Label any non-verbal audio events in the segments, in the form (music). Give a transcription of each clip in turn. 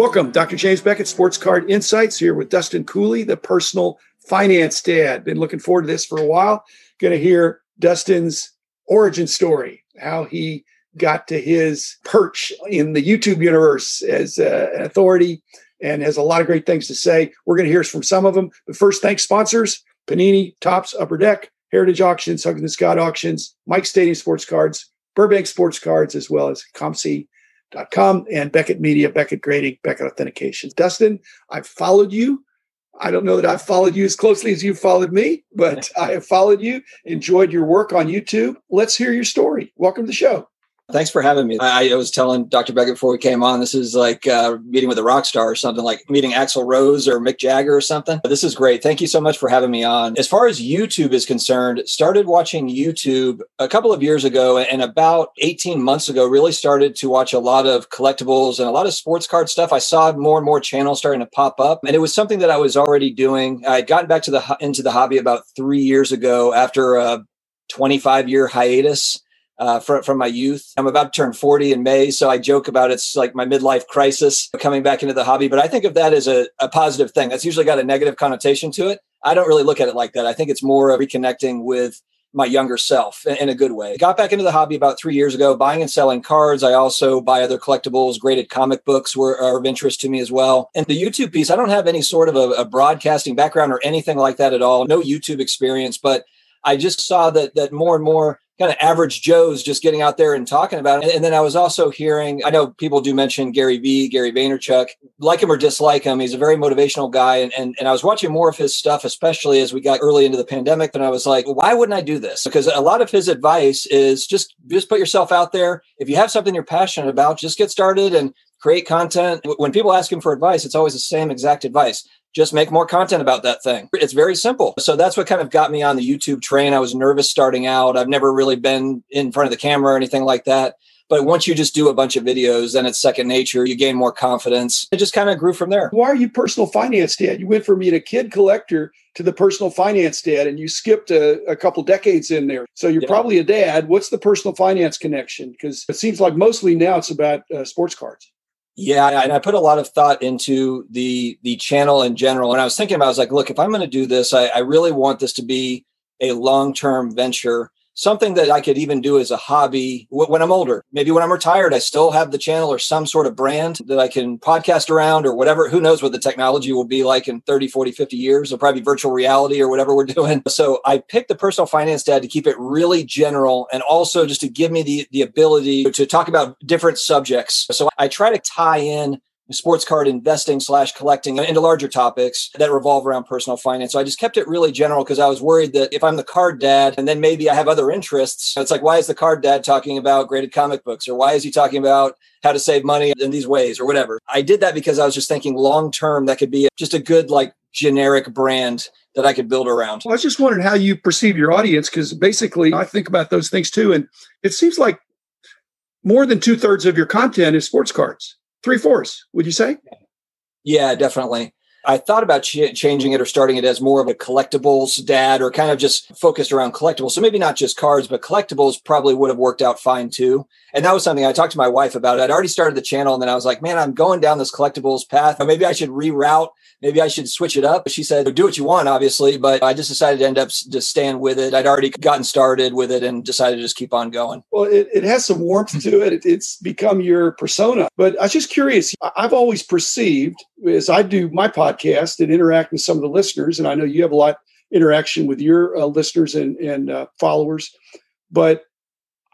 Welcome, Dr. James Beckett, Sports Card Insights, here with Dustin Cooley, the personal finance dad. Been looking forward to this for a while. Going to hear Dustin's origin story, how he got to his perch in the YouTube universe as uh, an authority and has a lot of great things to say. We're going to hear from some of them. But first, thanks sponsors Panini, Topps, Upper Deck, Heritage Auctions, Huggins Scott Auctions, Mike Stadium Sports Cards, Burbank Sports Cards, as well as COMC.com and Beckett Media, Beckett Grading, Beckett Authentication. Dustin, I've followed you. I don't know that I've followed you as closely as you've followed me, but (laughs) I have followed you, enjoyed your work on YouTube. Let's hear your story. Welcome to the show. Thanks for having me. I, I, was telling Dr. Beckett before we came on, this is like uh, meeting with a rock star or something, like meeting Axl Rose or Mick Jagger or something. This is great. Thank you so much for having me on. As far as YouTube is concerned, started watching YouTube a couple of years ago and about 18 months ago, really started to watch a lot of collectibles and a lot of sports card stuff. I saw more and more channels starting to pop up and it was something that I was already doing. I had gotten back to the into the hobby about three years ago after a 25 year hiatus uh, from, from my youth. I'm about to turn 40 in May, so I joke about it's like my midlife crisis coming back into the hobby. But I think of that as a, a positive thing. That's usually got a negative connotation to it. I don't really look at it like that. I think it's more of reconnecting with my younger self in, in a good way. Got back into the hobby about three years ago, buying and selling cards. I also buy other collectibles. Graded comic books were are of interest to me as well. And the YouTube piece, I don't have any sort of a, a broadcasting background or anything like that at all. No YouTube experience, but I just saw that that more and more kind of average Joes just getting out there and talking about it. And then I was also hearing, I know people do mention Gary Vee, Gary Vaynerchuk, like him or dislike him. He's a very motivational guy. And, and, and I was watching more of his stuff, especially as we got early into the pandemic. And I was like, why wouldn't I do this? Because a lot of his advice is just, just put yourself out there. If you have something you're passionate about, just get started and create content. When people ask him for advice, it's always the same exact advice just make more content about that thing. It's very simple. So that's what kind of got me on the YouTube train. I was nervous starting out. I've never really been in front of the camera or anything like that. But once you just do a bunch of videos, then it's second nature. You gain more confidence. It just kind of grew from there. Why are you personal finance dad? You went from being a kid collector to the personal finance dad, and you skipped a, a couple decades in there. So you're yeah. probably a dad. What's the personal finance connection? Because it seems like mostly now it's about uh, sports cards. Yeah, and I put a lot of thought into the the channel in general. And I was thinking about, I was like, look, if I'm going to do this, I, I really want this to be a long term venture something that I could even do as a hobby when I'm older. Maybe when I'm retired, I still have the channel or some sort of brand that I can podcast around or whatever. Who knows what the technology will be like in 30, 40, 50 years? It'll probably be virtual reality or whatever we're (laughs) doing. So I picked the personal finance dad to keep it really general and also just to give me the, the ability to talk about different subjects. So I try to tie in sports card investing slash collecting into larger topics that revolve around personal finance. So I just kept it really general because I was worried that if I'm the card dad and then maybe I have other interests, it's like, why is the card dad talking about graded comic books or why is he talking about how to save money in these ways or whatever? I did that because I was just thinking long term that could be just a good, like, generic brand that I could build around. Well, I just wondering how you perceive your audience because basically I think about those things too. And it seems like more than two thirds of your content is sports cards three fourths, would you say? Yeah, definitely. I thought about ch- changing it or starting it as more of a collectibles dad or kind of just focused around collectibles. So maybe not just cards, but collectibles probably would have worked out fine too. And that was something I talked to my wife about. I'd already started the channel and then I was like, man, I'm going down this collectibles path. Oh, maybe I should reroute. Maybe I should switch it up. She said, do what you want, obviously, but I just decided to end up just staying with it. I'd already gotten started with it and decided to just keep on going. Well, it, it has some warmth to it. It's become your persona. But I was just curious. I've always perceived as I do my podcast and interact with some of the listeners, and I know you have a lot interaction with your uh, listeners and, and uh, followers, but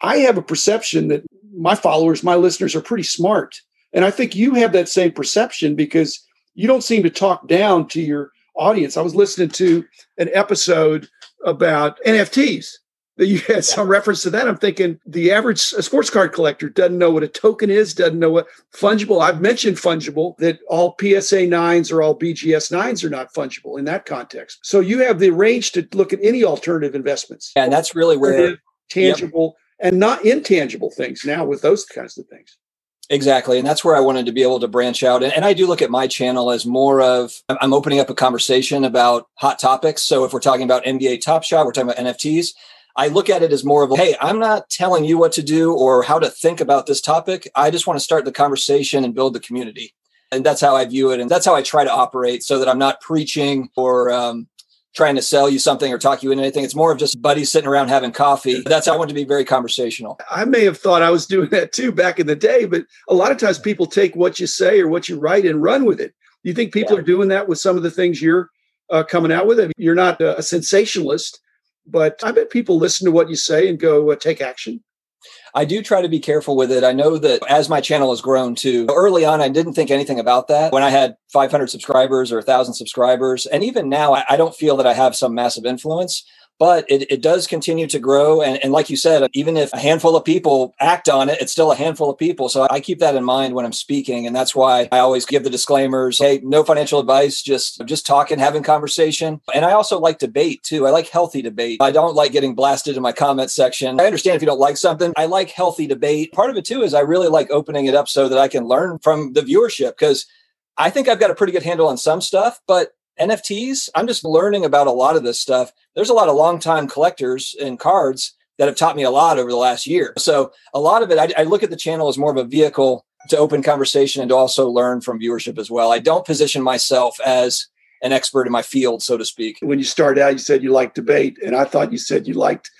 I have a perception that my followers, my listeners are pretty smart. And I think you have that same perception because you don't seem to talk down to your audience. I was listening to an episode about NFTs you had some reference to that. I'm thinking the average sports card collector doesn't know what a token is, doesn't know what fungible. I've mentioned fungible, that all PSA nines or all BGS nines are not fungible in that context. So you have the range to look at any alternative investments. And that's really where tangible yep. and not intangible things now with those kinds of things. Exactly. And that's where I wanted to be able to branch out. And, and, I do look at my channel as more of I'm opening up a conversation about hot topics. So if we're talking about NBA Top Shot, we're talking about NFTs. I look at it as more of a, hey, I'm not telling you what to do or how to think about this topic. I just want to start the conversation and build the community. And that's how I view it. And that's how I try to operate so that I'm not preaching or um, trying to sell you something or talk you into anything. It's more of just buddies sitting around having coffee. That's how I want to be very conversational. I may have thought I was doing that too back in the day, but a lot of times people take what you say or what you write and run with it. You think people yeah. are doing that with some of the things you're uh, coming out with? You're not a sensationalist, but I bet people listen to what you say and go uh, take action. I do try to be careful with it. I know that as my channel has grown too, early on, I didn't think anything about that. When I had 500 subscribers or 1,000 subscribers, and even now, I, don't feel that I have some massive influence but it, it does continue to grow. And, and like you said, even if a handful of people act on it, it's still a handful of people. So I keep that in mind when I'm speaking. And that's why I always give the disclaimers. Hey, no financial advice, just, just talking, having conversation. And I also like debate too. I like healthy debate. I don't like getting blasted in my comment section. I understand if you don't like something. I like healthy debate. Part of it too is I really like opening it up so that I can learn from the viewership because I think I've got a pretty good handle on some stuff, but NFTs, I'm just learning about a lot of this stuff. There's a lot of longtime collectors and cards that have taught me a lot over the last year. So a lot of it, I, I, look at the channel as more of a vehicle to open conversation and to also learn from viewership as well. I don't position myself as an expert in my field, so to speak. When you started out, you said you liked debate, and I thought you said you liked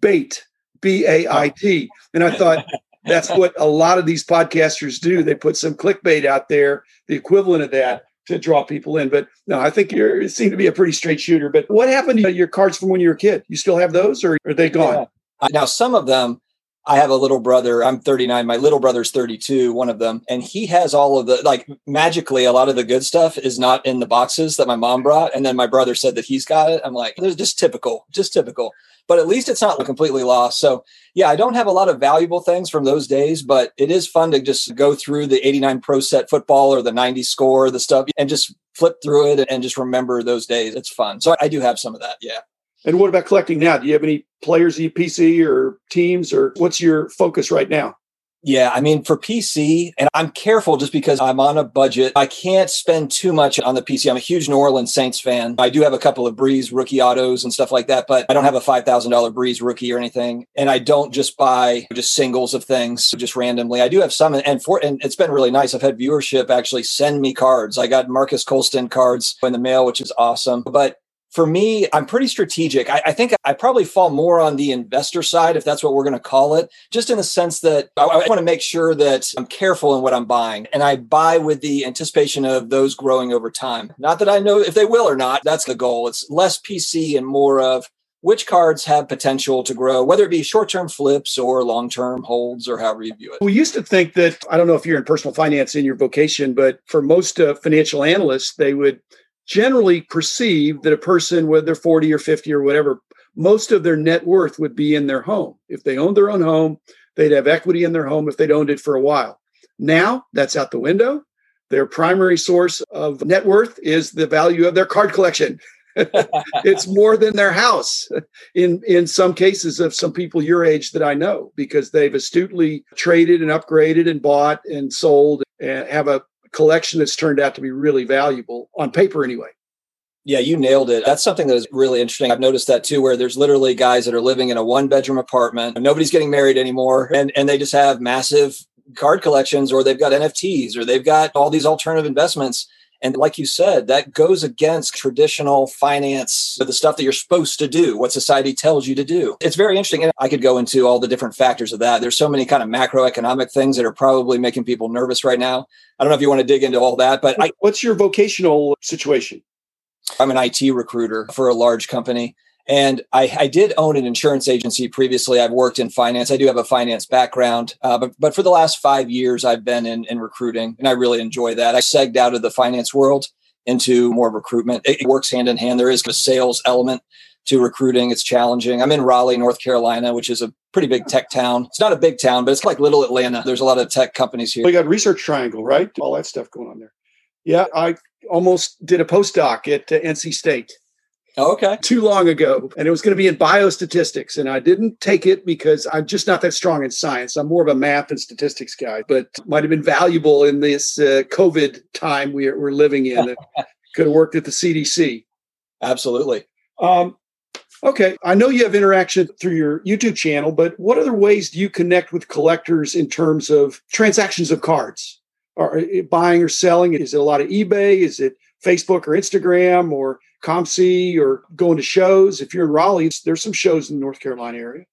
bait, B A I T, and I thought. That's what a lot of these podcasters do. They put some clickbait out there, the equivalent of that to draw people in. But no, I think you seem to be a pretty straight shooter. But what happened to your cards from when you were a kid? You still have those, or are they gone? Yeah. Now, some of them. I have a little brother. I'm 39. My little brother's 32, one of them. And he has all of the, like, magically, a lot of the good stuff is not in the boxes that my mom mm-hmm. brought. And then my brother said that he's got it. I'm like, there's just typical, just typical but at least it's not completely lost. So, yeah, I don't have a lot of valuable things from those days, but it is fun to just go through the 89 Pro Set football or the 90 score, the stuff, and just flip through it and just remember those days. It's fun. So, I do have some of that. Yeah. And what about collecting now? Do you have any players, PC or teams, or what's your focus right now? Yeah, I mean, for PC, and I'm careful just because I'm on a budget. I can't spend too much on the PC. I'm a huge New Orleans Saints fan. I do have a couple of Brees rookie autos and stuff like that, but I don't have a $5,000 Brees rookie or anything. And I don't just buy just singles of things just randomly. I do have some, and for and it's been really nice. I've had viewership actually send me cards. I got Marques Colston cards in the mail, which is awesome. But for me, I'm pretty strategic. I, I, think I probably fall more on the investor side, if that's what we're going to call it, just in the sense that I, I want to make sure that I'm careful in what I'm buying. And I buy with the anticipation of those growing over time. Not that I know if they will or not. That's the goal. It's less PC and more of which cards have potential to grow, whether it be short term flips or long term holds or however you view it. We used to think that, I don't know if you're in personal finance in your vocation, but for most uh, financial analysts, they would generally perceive that a person, whether they're 40 or 50 or whatever, most of their net worth would be in their home. If they owned their own home, they'd have equity in their home if they'd owned it for a while. Now that's out the window. Their primary source of net worth is the value of their card collection. (laughs) it's more than their house in in some cases of some people your age that I know because they've astutely traded and upgraded and bought and sold and have a collection that's turned out to be really valuable on paper anyway. Yeah, you nailed it. That's something that is really interesting. I've noticed that too, where there's literally guys that are living in a one bedroom apartment. Nobody's getting married anymore. And, and they just have massive card collections or they've got NFTs or they've got all these alternative investments. And like you said, that goes against traditional finance, the stuff that you're supposed to do, what society tells you to do. It's very interesting. And I could go into all the different factors of that. There's so many kind of macroeconomic things that are probably making people nervous right now. I don't know if you want to dig into all that, but I, what's your vocational situation? I'm an IT recruiter for a large company. And I, I, did own an insurance agency previously. I've worked in finance. I do have a finance background, uh, but but for the last five years, I've been in, in recruiting, and I really enjoy that. I segged out of the finance world into more recruitment. It works hand in hand. There is a sales element to recruiting. It's challenging. I'm in Raleigh, North Carolina, which is a pretty big tech town. It's not a big town, but it's like little Atlanta. There's a lot of tech companies here. We got Research Triangle, right? All that stuff going on there. Yeah, I almost did a postdoc at uh, NC State. Oh, okay. Too long ago. And it was going to be in biostatistics. And I didn't take it because I'm just not that strong in science. I'm more of a math and statistics guy, but might have been valuable in this uh, COVID time we are, we're living in. (laughs) could have worked at the CDC. Absolutely. Um, okay. I know you have interaction through your YouTube channel, but what other ways do you connect with collectors in terms of transactions of cards? are buying or selling? Is it a lot of eBay? Is it Facebook or Instagram or COMC or going to shows? If you're in Raleigh, there's some shows in the North Carolina area.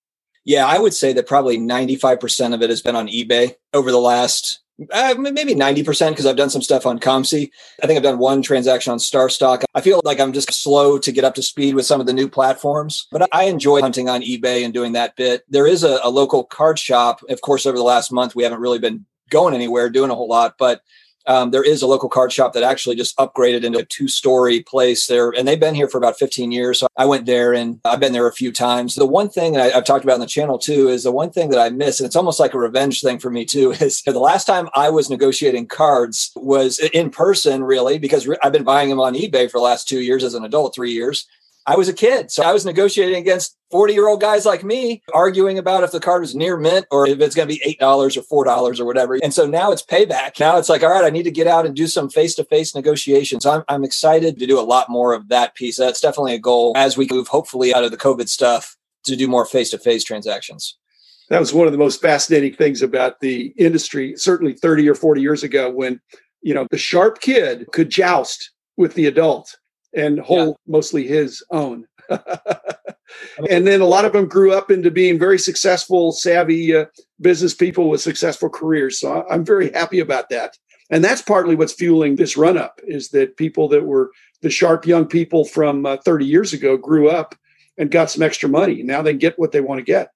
Yeah, I would say that probably 95% of it has been on eBay over the last uh, maybe 90% because I've done some stuff on COMC. I think I've done one transaction on StarStock. I feel like I'm just slow to get up to speed with some of the new platforms, but I enjoy hunting on eBay and doing that bit. There is a, a local card shop. Of course, over the last month, we haven't really been going anywhere, doing a whole lot, but um, there is a local card shop that actually just upgraded into a two story place there. And they've been here for about 15 years. So I went there and I've been there a few times. The one thing that I, have talked about on the channel too is the one thing that I miss, and it's almost like a revenge thing for me too, (laughs) is the last time I was negotiating cards was in person, really, because I've been buying them on eBay for the last two years as an adult, three years. I was a kid. So I was negotiating against 40 year old guys like me, arguing about if the card was near mint or if it's going to be $8 or $4 or whatever. And so now it's payback. Now it's like, all right, I need to get out and do some face to face negotiations. I'm, I'm excited to do a lot more of that piece. That's definitely a goal as we move, hopefully, out of the COVID stuff to do more face to face transactions. That was one of the most fascinating things about the industry, certainly 30 or 40 years ago, when, you know, the sharp kid could joust with the adult and hold yeah. mostly his own. (laughs) and then a lot of them grew up into being very successful, savvy uh, business people with successful careers. So I'm very happy about that. And that's partly what's fueling this run up is that people that were the sharp young people from uh, 30 years ago grew up and got some extra money. Now they get what they want to get.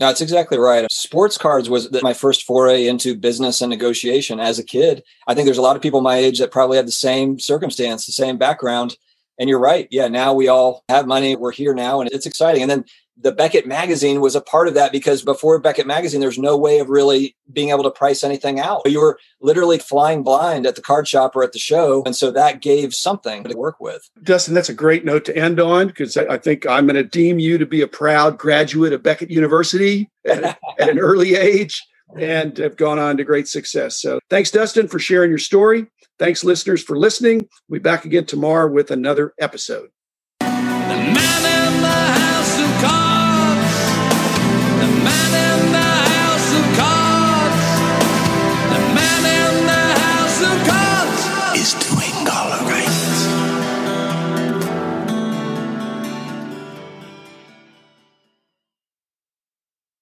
That's exactly right. Sports cards was my first foray into business and negotiation as a kid. I think there's a lot of people my age that probably had the same circumstance, the same background. And you're right. Yeah, now we all have money. We're here now, and it's exciting. And then the Beckett magazine was a part of that because before Beckett magazine, there's no way of really being able to price anything out. You were literally flying blind at the card shop or at the show. And so that gave something to work with. Dustin, that's a great note to end on because I think I'm going to deem you to be a proud graduate of Beckett University at, (laughs) at an early age and have gone on to great success. So thanks, Dustin, for sharing your story. Thanks, listeners, for listening. We'll be back again tomorrow with another episode.